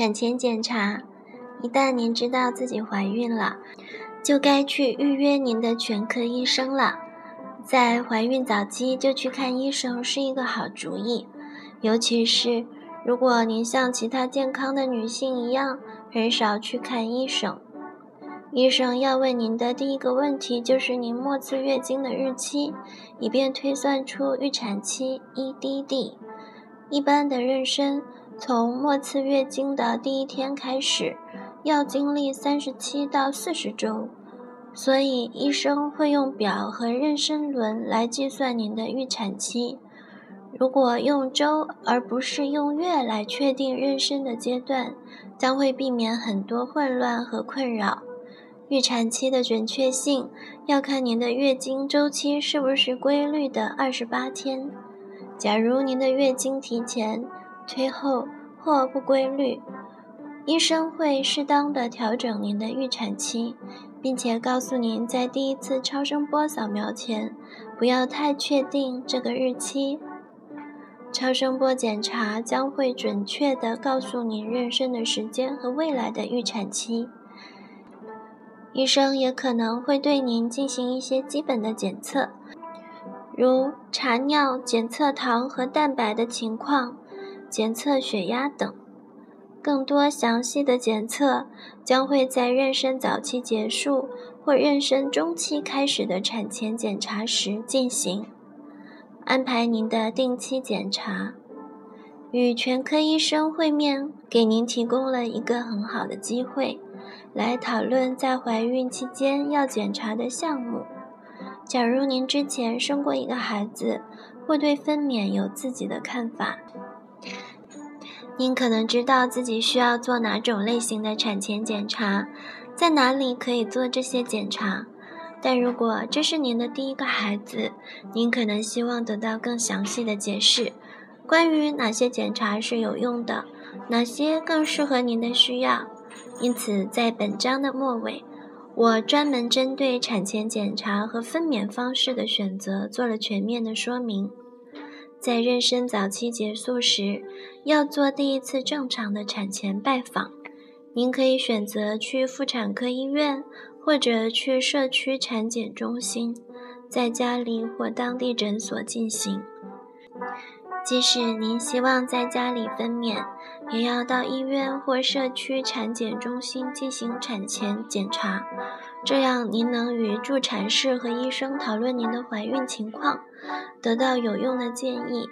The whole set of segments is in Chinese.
产前检查，一旦您知道自己怀孕了，就该去预约您的全科医生了。在怀孕早期就去看医生是一个好主意，尤其是如果您像其他健康的女性一样很少去看医生。医生要问您的第一个问题就是您末次月经的日期，以便推算出预产期 （EDD）。一般的妊娠从末次月经的第一天开始，要经历三十七到四十周，所以医生会用表和妊娠轮来计算您的预产期。如果用周而不是用月来确定妊娠的阶段，将会避免很多混乱和困扰。预产期的准确性要看您的月经周期是不是规律的二十八天。假如您的月经提前、推后或不规律，医生会适当的调整您的预产期，并且告诉您在第一次超声波扫描前不要太确定这个日期。超声波检查将会准确的告诉您妊娠的时间和未来的预产期。医生也可能会对您进行一些基本的检测，如查尿、检测糖和蛋白的情况、检测血压等。更多详细的检测将会在妊娠早期结束或妊娠中期开始的产前检查时进行。安排您的定期检查，与全科医生会面，给您提供了一个很好的机会。来讨论在怀孕期间要检查的项目。假如您之前生过一个孩子，或对分娩有自己的看法，您可能知道自己需要做哪种类型的产前检查，在哪里可以做这些检查。但如果这是您的第一个孩子，您可能希望得到更详细的解释，关于哪些检查是有用的，哪些更适合您的需要。因此，在本章的末尾，我专门针对产前检查和分娩方式的选择做了全面的说明。在妊娠早期结束时，要做第一次正常的产前拜访，您可以选择去妇产科医院，或者去社区产检中心，在家里或当地诊所进行。即使您希望在家里分娩，也要到医院或社区产检中心进行产前检查，这样您能与助产士和医生讨论您的怀孕情况，得到有用的建议，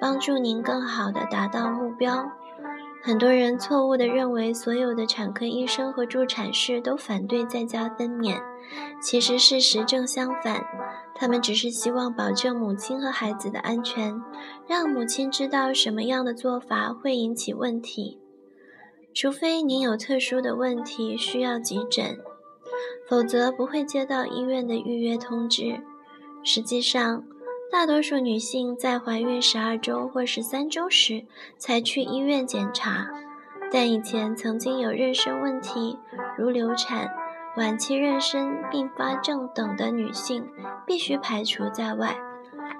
帮助您更好地达到目标。很多人错误地认为所有的产科医生和助产士都反对在家分娩，其实事实正相反。他们只是希望保证母亲和孩子的安全，让母亲知道什么样的做法会引起问题。除非您有特殊的问题需要急诊，否则不会接到医院的预约通知。实际上，大多数女性在怀孕十二周或十三周时才去医院检查，但以前曾经有妊娠问题，如流产。晚期妊娠并发症等的女性必须排除在外。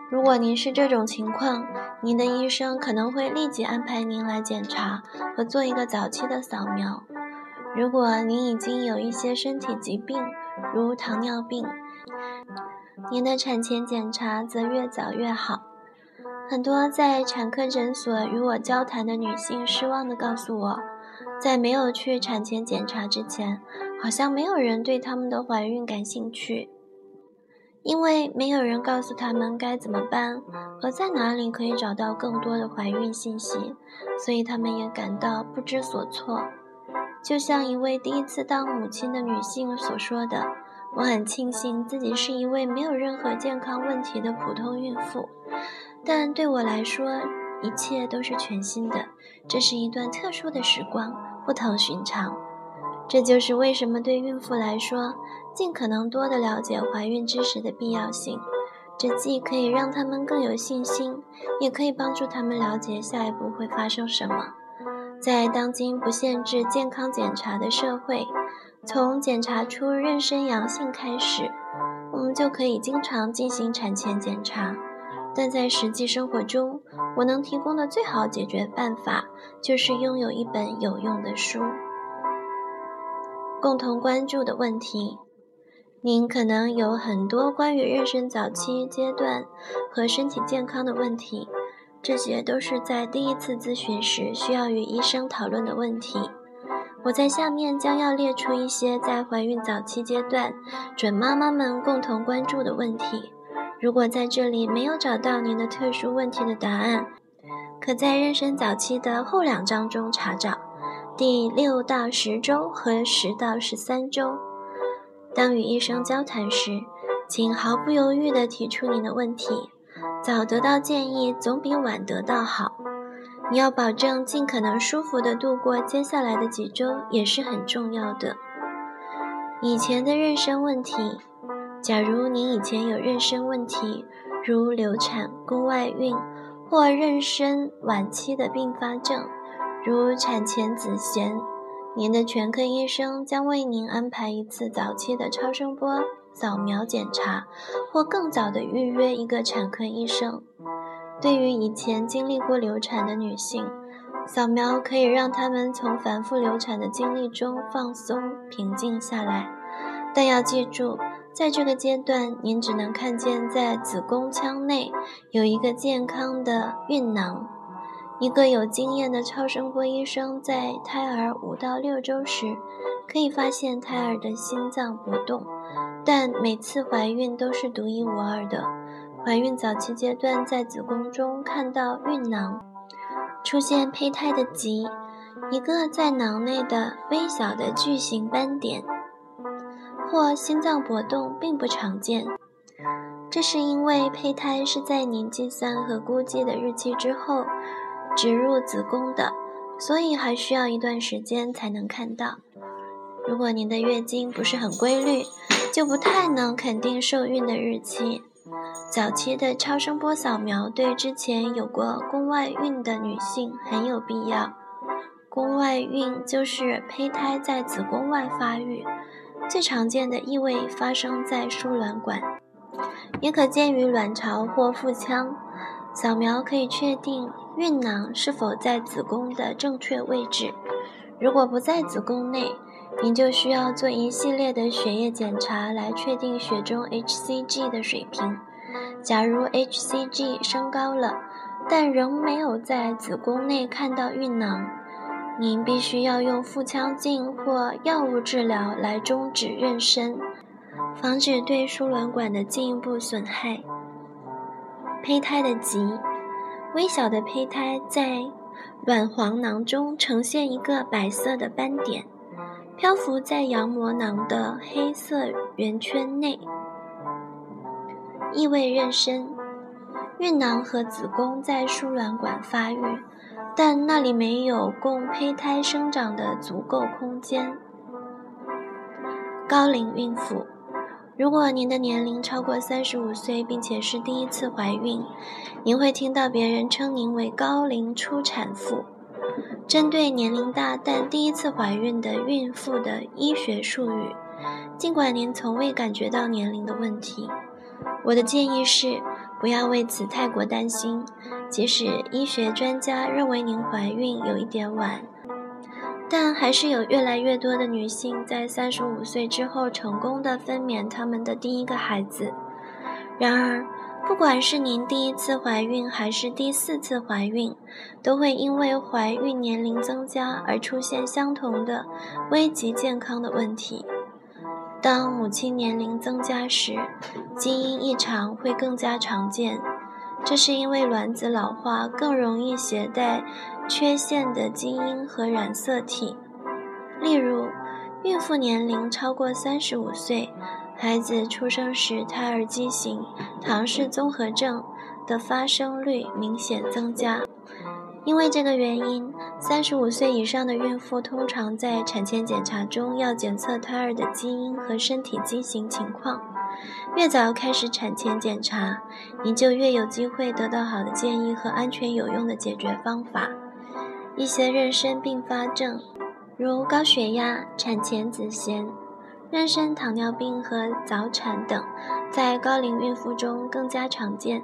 如果您是这种情况，您的医生可能会立即安排您来检查和做一个早期的扫描。如果您已经有一些身体疾病，如糖尿病，您的产前检查则越早越好。很多在产科诊所与我交谈的女性失望地告诉我，在没有去产前检查之前。好像没有人对他们的怀孕感兴趣，因为没有人告诉他们该怎么办和在哪里可以找到更多的怀孕信息，所以他们也感到不知所措。就像一位第一次当母亲的女性所说的：“我很庆幸自己是一位没有任何健康问题的普通孕妇，但对我来说，一切都是全新的。这是一段特殊的时光，不同寻常。”这就是为什么对孕妇来说，尽可能多的了解怀孕知识的必要性。这既可以让他们更有信心，也可以帮助他们了解下一步会发生什么。在当今不限制健康检查的社会，从检查出妊娠阳性开始，我们就可以经常进行产前检查。但在实际生活中，我能提供的最好解决办法就是拥有一本有用的书。共同关注的问题，您可能有很多关于妊娠早期阶段和身体健康的问题，这些都是在第一次咨询时需要与医生讨论的问题。我在下面将要列出一些在怀孕早期阶段准妈妈们共同关注的问题。如果在这里没有找到您的特殊问题的答案，可在妊娠早期的后两章中查找，第六到十周和十到十三周。当与医生交谈时，请毫不犹豫地提出您的问题。早得到建议总比晚得到好。你要保证尽可能舒服地度过接下来的几周，也是很重要的。以前的妊娠问题，假如您以前有妊娠问题，如流产、宫外孕或妊娠晚期的并发症，如产前子痫，您的全科医生将为您安排一次早期的超声波扫描检查，或更早的预约一个产科医生。对于以前经历过流产的女性，扫描可以让她们从反复流产的经历中放松、平静下来。但要记住，在这个阶段，您只能看见在子宫腔内有一个健康的孕囊。一个有经验的超声波医生在胎儿五到六周时可以发现胎儿的心脏搏动，但每次怀孕都是独一无二的。怀孕早期阶段，在子宫中看到孕囊出现胚胎的极，一个在囊内的微小的巨型斑点，或心脏搏动并不常见。这是因为胚胎是在您计算和估计的日期之后植入子宫的，所以还需要一段时间才能看到。如果您的月经不是很规律，就不太能肯定受孕的日期。早期的超声波扫描对之前有过宫外孕的女性很有必要。宫外孕就是胚胎在子宫外发育，最常见的异位发生在输卵管，也可见于卵巢或腹腔。扫描可以确定孕囊是否在子宫的正确位置。如果不在子宫内，您就需要做一系列的血液检查来确定血中 hCG 的水平。假如 hCG 升高了，但仍没有在子宫内看到孕囊，您必须要用腹腔镜或药物治疗来终止妊娠，防止对输卵管的进一步损害。胚胎的极，微小的胚胎在卵黄囊中呈现一个白色的斑点，漂浮在羊膜囊的黑色圆圈内。异位妊娠，孕囊和子宫在输卵管发育，但那里没有供胚胎生长的足够空间。高龄孕妇，如果您的年龄超过三十五岁，并且是第一次怀孕，您会听到别人称您为高龄初产妇，针对年龄大但第一次怀孕的孕妇的医学术语。尽管您从未感觉到年龄的问题。我的建议是，不要为此太过担心。即使医学专家认为您怀孕有一点晚，但还是有越来越多的女性在三十五岁之后成功的分娩他们的第一个孩子。然而，不管是您第一次怀孕还是第四次怀孕，都会因为怀孕年龄增加而出现相同的危及健康的问题。当母亲年龄增加时，基因异常会更加常见。这是因为卵子老化更容易携带缺陷的基因和染色体。例如，孕妇年龄超过三十五岁，孩子出生时胎儿畸形、唐氏综合症的发生率明显增加。因为这个原因，三十五岁以上的孕妇通常在产前检查中要检测胎儿的基因和身体畸形情况。越早开始产前检查，你就越有机会得到好的建议和安全有用的解决方法。一些妊娠并发症，如高血压、产前子痫、妊娠糖尿病和早产等，在高龄孕妇中更加常见。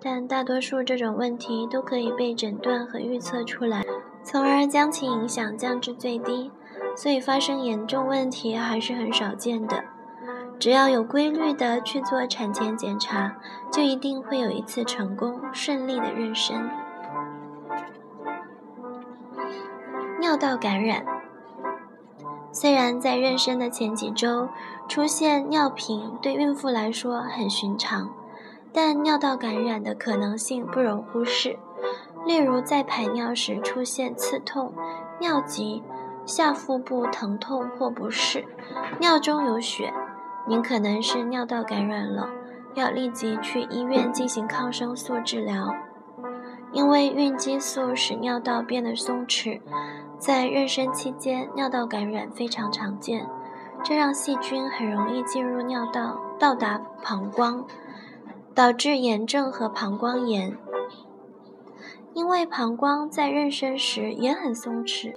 但大多数这种问题都可以被诊断和预测出来，从而将其影响降至最低。所以发生严重问题还是很少见的。只要有规律的去做产前检查，就一定会有一次成功顺利的妊娠。尿道感染，虽然在妊娠的前几周出现尿频对孕妇来说很寻常。但尿道感染的可能性不容忽视，例如在排尿时出现刺痛、尿急、下腹部疼痛或不适、尿中有血，您可能是尿道感染了，要立即去医院进行抗生素治疗。因为孕激素使尿道变得松弛，在妊娠期间尿道感染非常常见，这让细菌很容易进入尿道，到达膀胱。导致炎症和膀胱炎，因为膀胱在妊娠时也很松弛，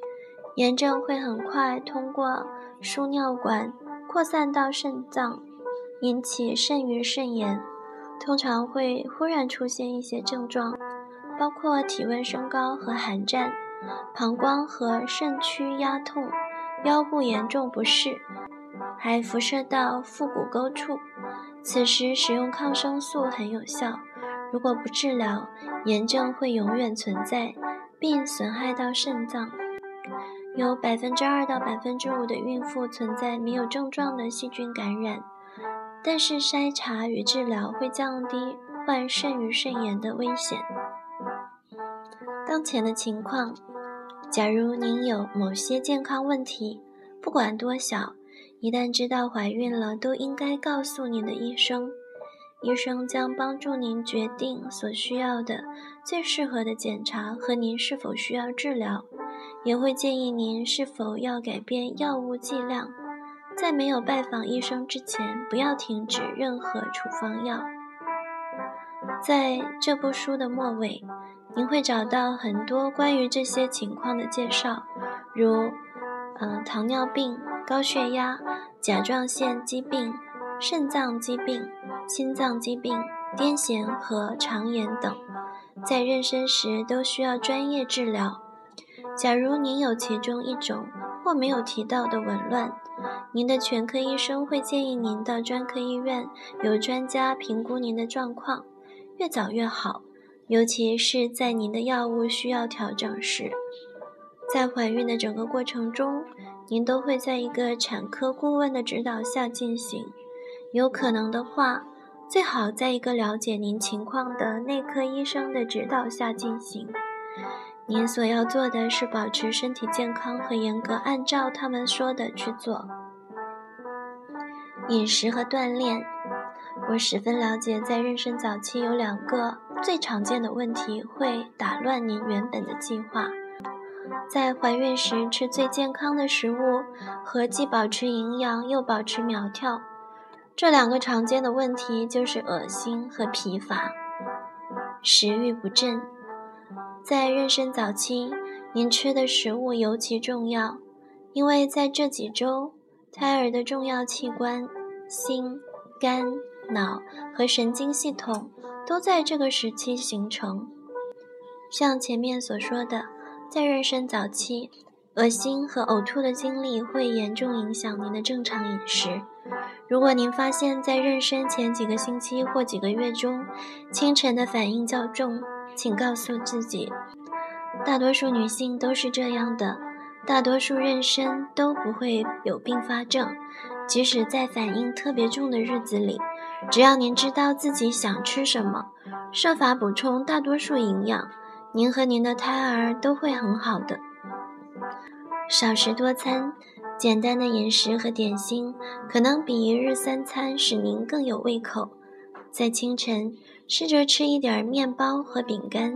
炎症会很快通过输尿管扩散到肾脏，引起肾盂肾炎，通常会忽然出现一些症状，包括体温升高和寒战，膀胱和肾区压痛，腰部严重不适，还辐射到腹股沟处。此时使用抗生素很有效，如果不治疗，炎症会永远存在，并损害到肾脏。有百分之二到百分之五的孕妇存在没有症状的细菌感染，但是筛查与治疗会降低患肾盂肾炎的危险。当前的情况，假如您有某些健康问题，不管多小。一旦知道怀孕了，都应该告诉您的医生。医生将帮助您决定所需要的最适合的检查和您是否需要治疗，也会建议您是否要改变药物剂量。在没有拜访医生之前，不要停止任何处方药。在这部书的末尾，您会找到很多关于这些情况的介绍，如，呃，糖尿病。高血压、甲状腺疾病、肾脏疾病、心脏疾病、癫痫和肠炎等，在妊娠时都需要专业治疗。假如您有其中一种或没有提到的紊乱，您的全科医生会建议您到专科医院，由专家评估您的状况，越早越好，尤其是在您的药物需要调整时。在怀孕的整个过程中，您都会在一个产科顾问的指导下进行，有可能的话，最好在一个了解您情况的内科医生的指导下进行。您所要做的是保持身体健康和严格按照他们说的去做。饮食和锻炼，我十分了解，在妊娠早期有两个最常见的问题会打乱您原本的计划。在怀孕时吃最健康的食物和既保持营养又保持苗条，这两个常见的问题就是恶心和疲乏、食欲不振。在妊娠早期，您吃的食物尤其重要，因为在这几周，胎儿的重要器官——心、肝、脑和神经系统都在这个时期形成。像前面所说的。在妊娠早期，恶心和呕吐的经历会严重影响您的正常饮食。如果您发现，在妊娠前几个星期或几个月中，清晨的反应较重，请告诉自己。大多数女性都是这样的，大多数妊娠都不会有并发症。即使在反应特别重的日子里，只要您知道自己想吃什么，设法补充大多数营养。您和您的胎儿都会很好的。少食多餐，简单的饮食和点心可能比一日三餐使您更有胃口。在清晨，试着吃一点面包和饼干；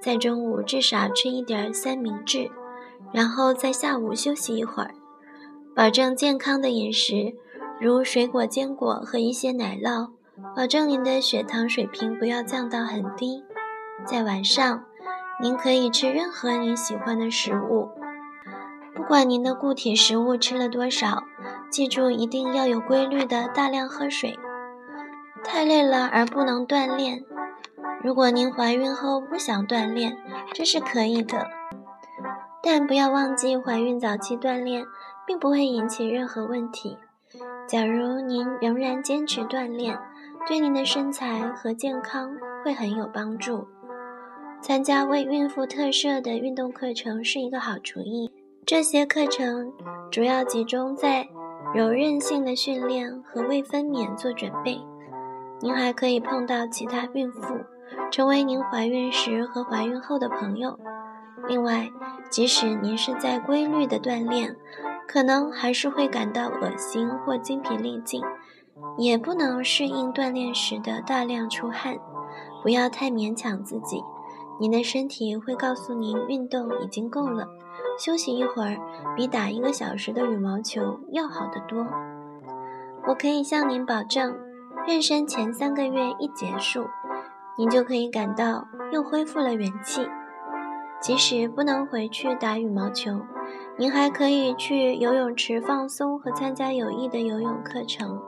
在中午，至少吃一点三明治，然后在下午休息一会儿。保证健康的饮食，如水果、坚果和一些奶酪，保证您的血糖水平不要降到很低。在晚上。您可以吃任何您喜欢的食物，不管您的固体食物吃了多少，记住一定要有规律的大量喝水。太累了而不能锻炼，如果您怀孕后不想锻炼，这是可以的，但不要忘记，怀孕早期锻炼并不会引起任何问题。假如您仍然坚持锻炼，对您的身材和健康会很有帮助。参加为孕妇特设的运动课程是一个好主意。这些课程主要集中在柔韧性的训练和为分娩做准备。您还可以碰到其他孕妇，成为您怀孕时和怀孕后的朋友。另外，即使您是在规律的锻炼，可能还是会感到恶心或精疲力尽，也不能适应锻炼时的大量出汗。不要太勉强自己，您的身体会告诉您运动已经够了，休息一会儿比打一个小时的羽毛球要好得多。我可以向您保证，妊娠前三个月一结束，您就可以感到又恢复了元气。即使不能回去打羽毛球，您还可以去游泳池放松和参加有益的游泳课程。